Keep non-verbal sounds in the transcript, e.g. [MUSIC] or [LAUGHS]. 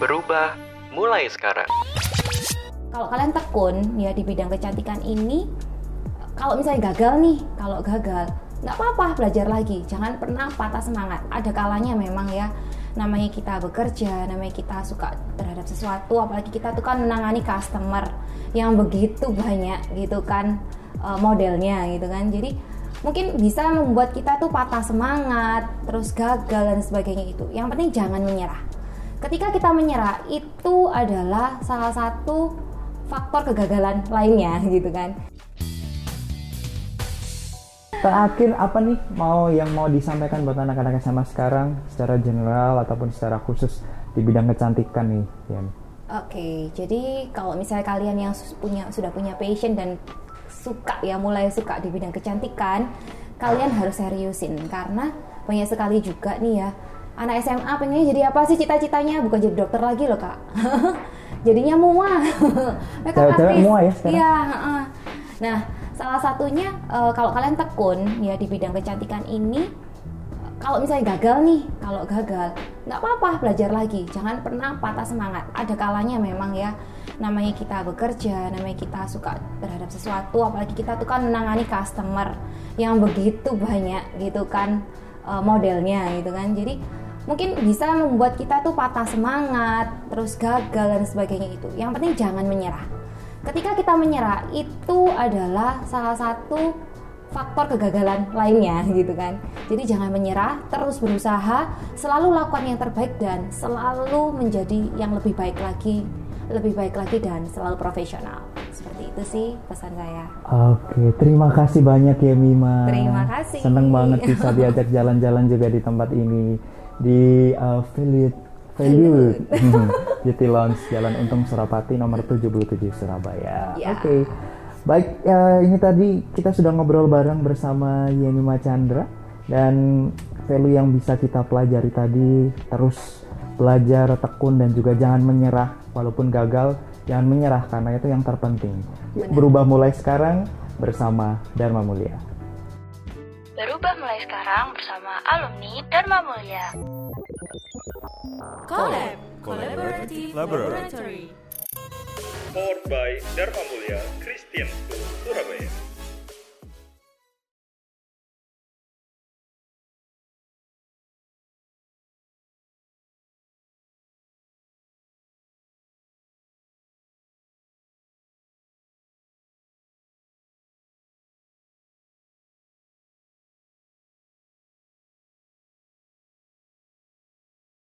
Berubah mulai sekarang. Kalau kalian tekun ya di bidang kecantikan ini, kalau misalnya gagal nih, kalau gagal nggak apa-apa belajar lagi, jangan pernah patah semangat. Ada kalanya memang ya, namanya kita bekerja, namanya kita suka terhadap sesuatu, apalagi kita tuh kan menangani customer yang begitu banyak gitu kan eh, modelnya gitu kan. Jadi mungkin bisa membuat kita tuh patah semangat, terus gagal dan sebagainya itu. Yang penting jangan menyerah. Ketika kita menyerah itu adalah salah satu faktor kegagalan lainnya [LAUGHS] gitu kan. Terakhir apa nih mau yang mau disampaikan buat anak-anak SMA sekarang secara general ataupun secara khusus di bidang kecantikan nih? Oke, jadi kalau misalnya kalian yang punya sudah punya passion dan suka ya mulai suka di bidang kecantikan, kalian harus seriusin karena banyak sekali juga nih ya anak SMA pengennya jadi apa sih cita-citanya bukan jadi dokter lagi loh kak [LAUGHS] jadinya [LAUGHS] makeup Cewek-cewek artist. muah ya iya nah salah satunya eh, kalau kalian tekun ya di bidang kecantikan ini kalau misalnya gagal nih, kalau gagal nggak apa-apa belajar lagi, jangan pernah patah semangat. Ada kalanya memang ya, namanya kita bekerja, namanya kita suka terhadap sesuatu, apalagi kita tuh kan menangani customer yang begitu banyak gitu kan eh, modelnya gitu kan. Jadi mungkin bisa membuat kita tuh patah semangat, terus gagal dan sebagainya itu. Yang penting jangan menyerah. Ketika kita menyerah itu adalah salah satu faktor kegagalan lainnya [LAUGHS] gitu kan. Jadi jangan menyerah, terus berusaha, selalu lakukan yang terbaik dan selalu menjadi yang lebih baik lagi, lebih baik lagi dan selalu profesional. Seperti itu sih pesan saya. Oke, terima kasih banyak ya Mima. Terima kasih. Senang banget bisa diajak jalan-jalan juga di tempat ini di uh, Valued Valued Beauty [LAUGHS] Lounge Jalan Untung Surapati nomor 77 Surabaya. Ya. Oke. Baik, ya, ini tadi kita sudah ngobrol bareng bersama Yeni Chandra dan value yang bisa kita pelajari tadi terus belajar tekun dan juga jangan menyerah walaupun gagal jangan menyerah karena itu yang terpenting Yuk, berubah mulai sekarang bersama Dharma Mulia Berubah mulai sekarang bersama alumni Dharma Mulia. Collab. Collaborative Laboratory. Powered by Dharma Mulia Christian School, Surabaya.